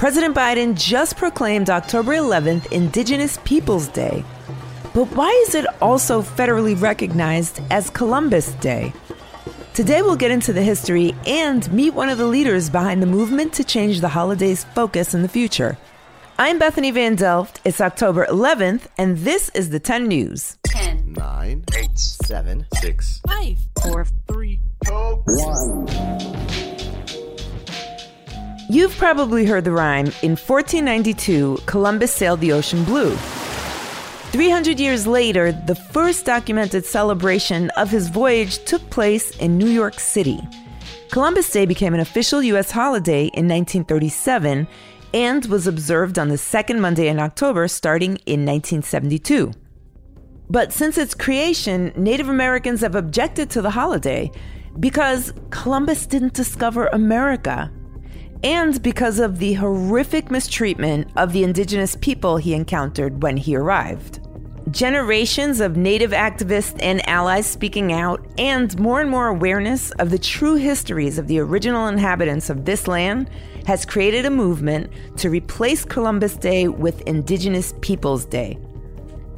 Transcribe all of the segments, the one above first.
President Biden just proclaimed October 11th Indigenous Peoples Day. But why is it also federally recognized as Columbus Day? Today, we'll get into the history and meet one of the leaders behind the movement to change the holiday's focus in the future. I'm Bethany Van Delft. It's October 11th, and this is the 10 News. 10, 9, 8, 7, 6, 5, 4, 3, 2, 1. You've probably heard the rhyme In 1492, Columbus sailed the ocean blue. 300 years later, the first documented celebration of his voyage took place in New York City. Columbus Day became an official U.S. holiday in 1937 and was observed on the second Monday in October starting in 1972. But since its creation, Native Americans have objected to the holiday because Columbus didn't discover America and because of the horrific mistreatment of the indigenous people he encountered when he arrived. Generations of Native activists and allies speaking out, and more and more awareness of the true histories of the original inhabitants of this land has created a movement to replace Columbus Day with Indigenous Peoples Day.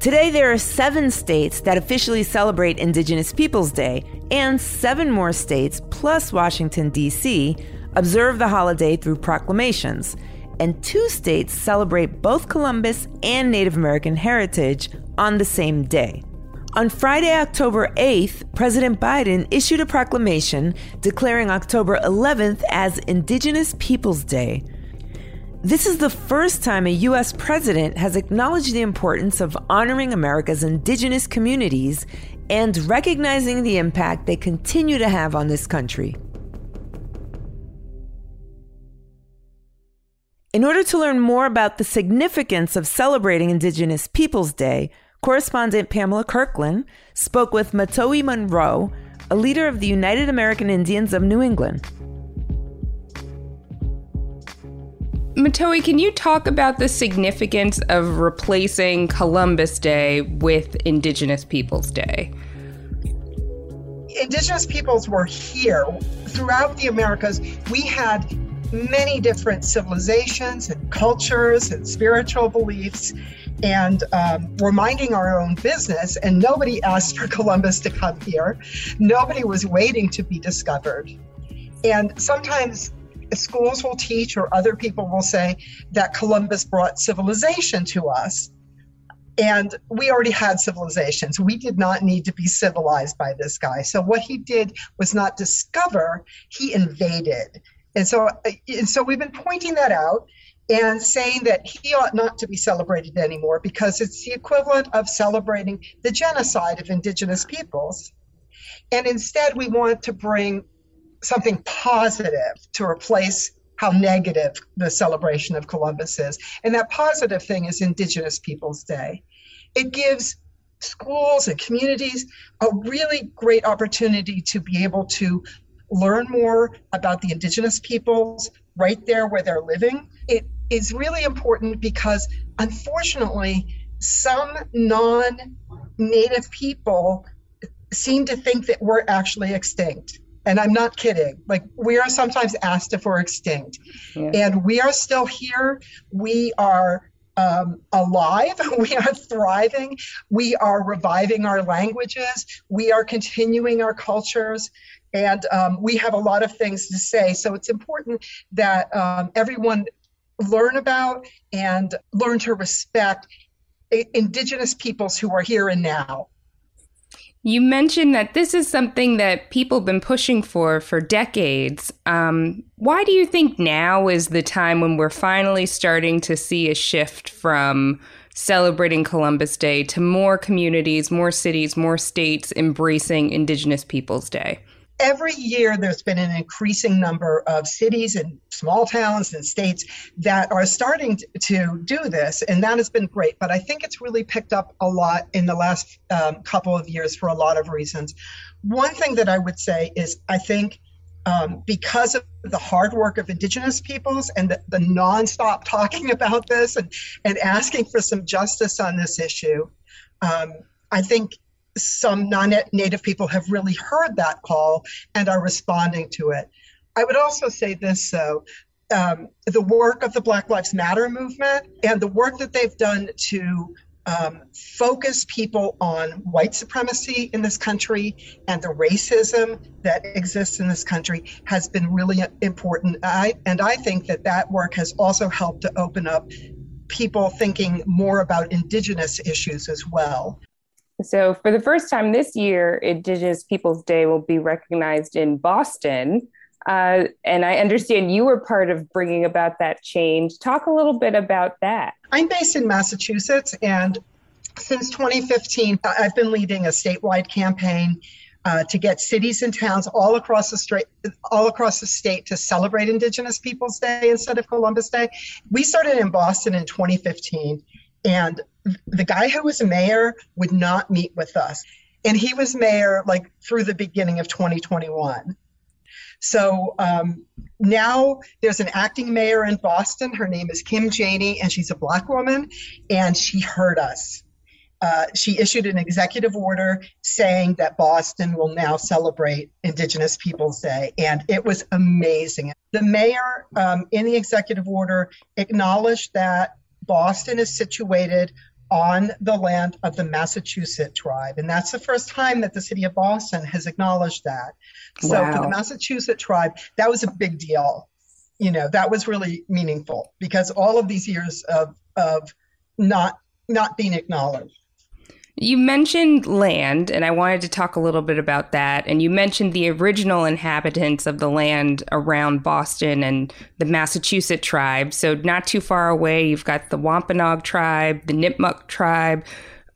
Today, there are seven states that officially celebrate Indigenous Peoples Day, and seven more states, plus Washington, D.C., observe the holiday through proclamations, and two states celebrate both Columbus and Native American heritage on the same day. On Friday, October 8th, President Biden issued a proclamation declaring October 11th as Indigenous Peoples Day. This is the first time a U.S. president has acknowledged the importance of honoring America's indigenous communities and recognizing the impact they continue to have on this country. In order to learn more about the significance of celebrating Indigenous Peoples Day, correspondent Pamela Kirkland spoke with Mahtowin Munro, a leader of the United American Indians of New England. Matowi, can you talk about the significance of replacing Columbus Day with Indigenous Peoples Day? Indigenous peoples were here throughout the Americas. We had many different civilizations and cultures and spiritual beliefs and um, we're minding our own business and nobody asked for columbus to come here nobody was waiting to be discovered and sometimes schools will teach or other people will say that columbus brought civilization to us and we already had civilizations. We did not need to be civilized by this guy. So, what he did was not discover, he invaded. And so, uh, and so we've been pointing that out and saying that he ought not to be celebrated anymore because it's the equivalent of celebrating the genocide of indigenous peoples. And instead, we want to bring something positive to replace how negative the celebration of Columbus is. And that positive thing is Indigenous Peoples Day. It gives schools and communities a really great opportunity to be able to learn more about the indigenous peoples right there where they're living. It is really important because unfortunately, some non native people seem to think that we're actually extinct. And I'm not kidding. Like, we are sometimes asked if we're extinct. Yeah. And we are still here. We are um, alive. We are thriving. We are reviving our languages. We are continuing our cultures and um, we have a lot of things to say. So it's important that um, everyone learn about and learn to respect indigenous peoples who are here and now. You mentioned that this is something that people have been pushing for for decades. Um, why do you think now is the time when we're finally starting to see a shift from celebrating Columbus Day to more communities, more cities, more states embracing Indigenous Peoples Day? Every year there's been an increasing number of cities and small towns and states that are starting to do this and that has been great but i think it's really picked up a lot in the last um, couple of years for a lot of reasons. One thing that i would say is i think um, because of the hard work of indigenous peoples and the, the nonstop talking about this and, and asking for some justice on this issue um, i think some non native people have really heard that call and are responding to it. I would also say this though um, the work of the Black Lives Matter movement and the work that they've done to um, focus people on white supremacy in this country and the racism that exists in this country has been really important. I, and I think that that work has also helped to open up people thinking more about Indigenous issues as well. So, for the first time this year, Indigenous Peoples Day will be recognized in Boston. Uh, and I understand you were part of bringing about that change. Talk a little bit about that. I'm based in Massachusetts, and since 2015, I've been leading a statewide campaign uh, to get cities and towns all across the state, all across the state to celebrate Indigenous Peoples Day instead of Columbus Day. We started in Boston in 2015, and the guy who was mayor would not meet with us. And he was mayor like through the beginning of 2021. So um, now there's an acting mayor in Boston. Her name is Kim Janey, and she's a black woman, and she heard us. Uh, she issued an executive order saying that Boston will now celebrate Indigenous Peoples Day, and it was amazing. The mayor, um, in the executive order, acknowledged that Boston is situated on the land of the Massachusetts tribe. And that's the first time that the city of Boston has acknowledged that. So wow. for the Massachusetts tribe, that was a big deal. You know, that was really meaningful because all of these years of, of not not being acknowledged. You mentioned land, and I wanted to talk a little bit about that. And you mentioned the original inhabitants of the land around Boston and the Massachusetts tribe. So, not too far away, you've got the Wampanoag tribe, the Nipmuc tribe.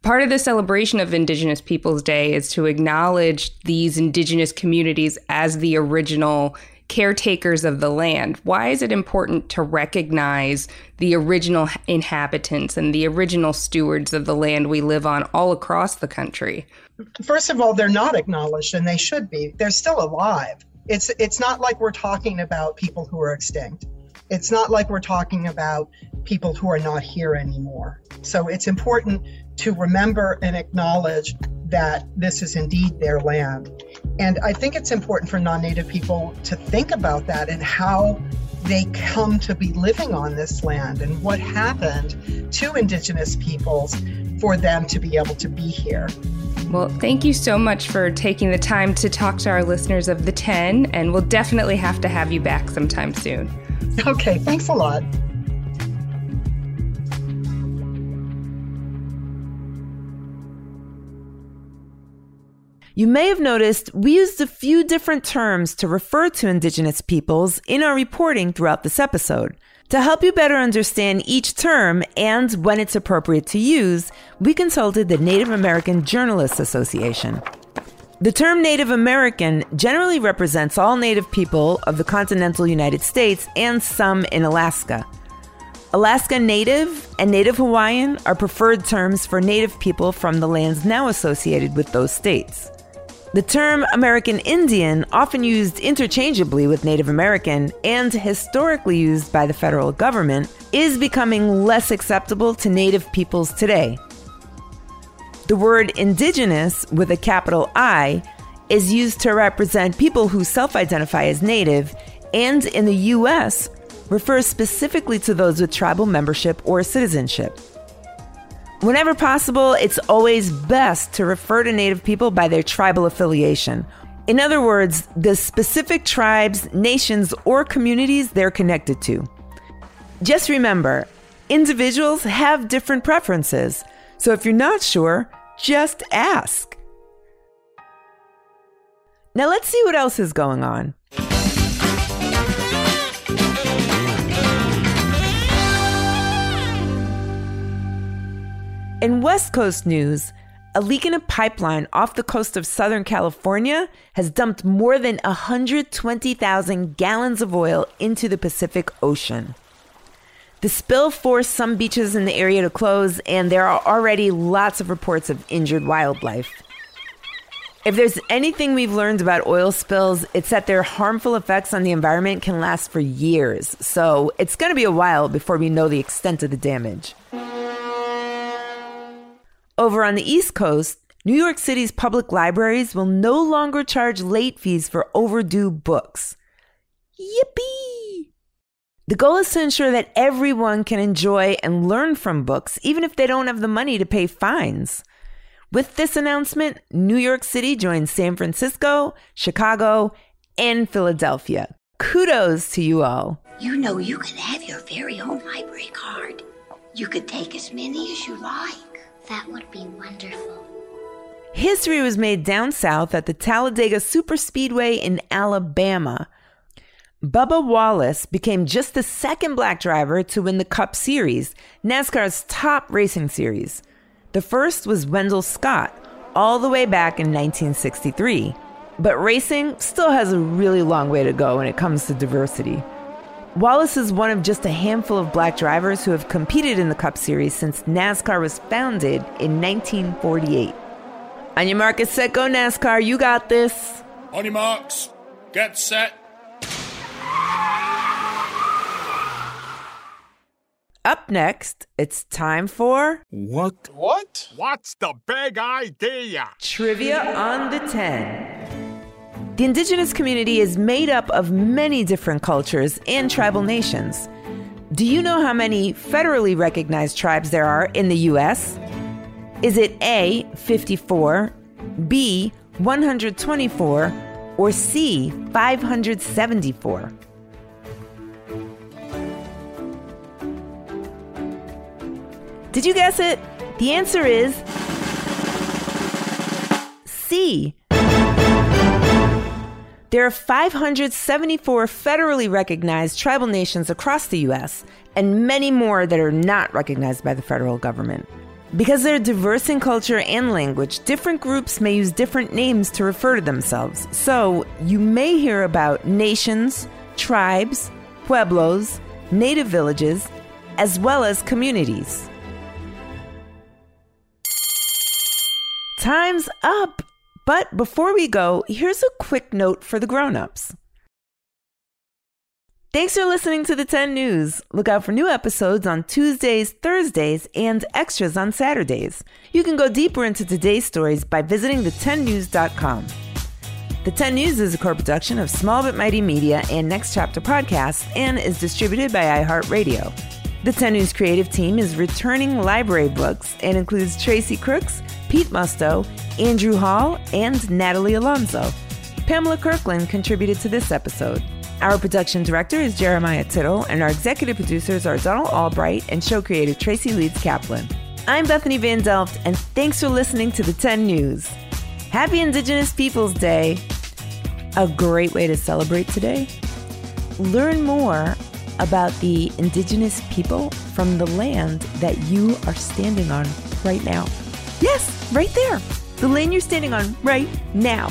Part of the celebration of Indigenous Peoples Day is to acknowledge these indigenous communities as the original caretakers of the land. Why is it important to recognize the original inhabitants and the original stewards of the land we live on all across the country? First of all, they're not acknowledged and they should be. They're still alive. It's it's not like we're talking about people who are extinct. It's not like we're talking about people who are not here anymore. So it's important to remember and acknowledge that this is indeed their land. And I think it's important for non native people to think about that and how they come to be living on this land and what happened to Indigenous peoples for them to be able to be here. Well, thank you so much for taking the time to talk to our listeners of the 10, and we'll definitely have to have you back sometime soon. Okay, thanks a lot. You may have noticed we used a few different terms to refer to Indigenous peoples in our reporting throughout this episode. To help you better understand each term and when it's appropriate to use, we consulted the Native American Journalists Association. The term Native American generally represents all Native people of the continental United States and some in Alaska. Alaska Native and Native Hawaiian are preferred terms for Native people from the lands now associated with those states. The term American Indian, often used interchangeably with Native American and historically used by the federal government, is becoming less acceptable to Native peoples today. The word indigenous, with a capital I, is used to represent people who self identify as Native and in the U.S. refers specifically to those with tribal membership or citizenship. Whenever possible, it's always best to refer to Native people by their tribal affiliation. In other words, the specific tribes, nations, or communities they're connected to. Just remember, individuals have different preferences, so if you're not sure, just ask. Now let's see what else is going on. In West Coast news, a leak in a pipeline off the coast of Southern California has dumped more than 120,000 gallons of oil into the Pacific Ocean. The spill forced some beaches in the area to close, and there are already lots of reports of injured wildlife. If there's anything we've learned about oil spills, it's that their harmful effects on the environment can last for years. So it's going to be a while before we know the extent of the damage. Over on the East Coast, New York City's public libraries will no longer charge late fees for overdue books. Yippee! The goal is to ensure that everyone can enjoy and learn from books, even if they don't have the money to pay fines. With this announcement, New York City joins San Francisco, Chicago, and Philadelphia. Kudos to you all. You know, you could have your very own library card. You could take as many as you like. That would be wonderful. History was made down south at the Talladega Superspeedway in Alabama. Bubba Wallace became just the second black driver to win the Cup Series, NASCAR's top racing series. The first was Wendell Scott, all the way back in 1963. But racing still has a really long way to go when it comes to diversity. Wallace is one of just a handful of black drivers who have competed in the Cup Series since NASCAR was founded in 1948. On your mark, get set, go NASCAR, you got this. On your marks, get set. Up next, it's time for What? What? What's the big idea? Trivia on the 10. The indigenous community is made up of many different cultures and tribal nations. Do you know how many federally recognized tribes there are in the U.S.? Is it A, 54, B, 124, or C, 574? Did you guess it? The answer is C. There are 574 federally recognized tribal nations across the U.S., and many more that are not recognized by the federal government. Because they're diverse in culture and language, different groups may use different names to refer to themselves. So, you may hear about nations, tribes, pueblos, native villages, as well as communities. Time's up! But before we go, here's a quick note for the grown-ups. Thanks for listening to the 10 News. Look out for new episodes on Tuesdays, Thursdays, and extras on Saturdays. You can go deeper into today's stories by visiting the10news.com. The 10 News is a co-production of Small But Mighty Media and Next Chapter Podcasts and is distributed by iHeartRadio. The 10 News creative team is returning library books and includes Tracy Crooks, Pete Musto, Andrew Hall, and Natalie Alonso. Pamela Kirkland contributed to this episode. Our production director is Jeremiah Tittle, and our executive producers are Donald Albright and show creator Tracy Leeds Kaplan. I'm Bethany Van Delft, and thanks for listening to the 10 News. Happy Indigenous Peoples Day! A great way to celebrate today. Learn more about the indigenous people from the land that you are standing on right now. Yes, right there. The land you're standing on right now.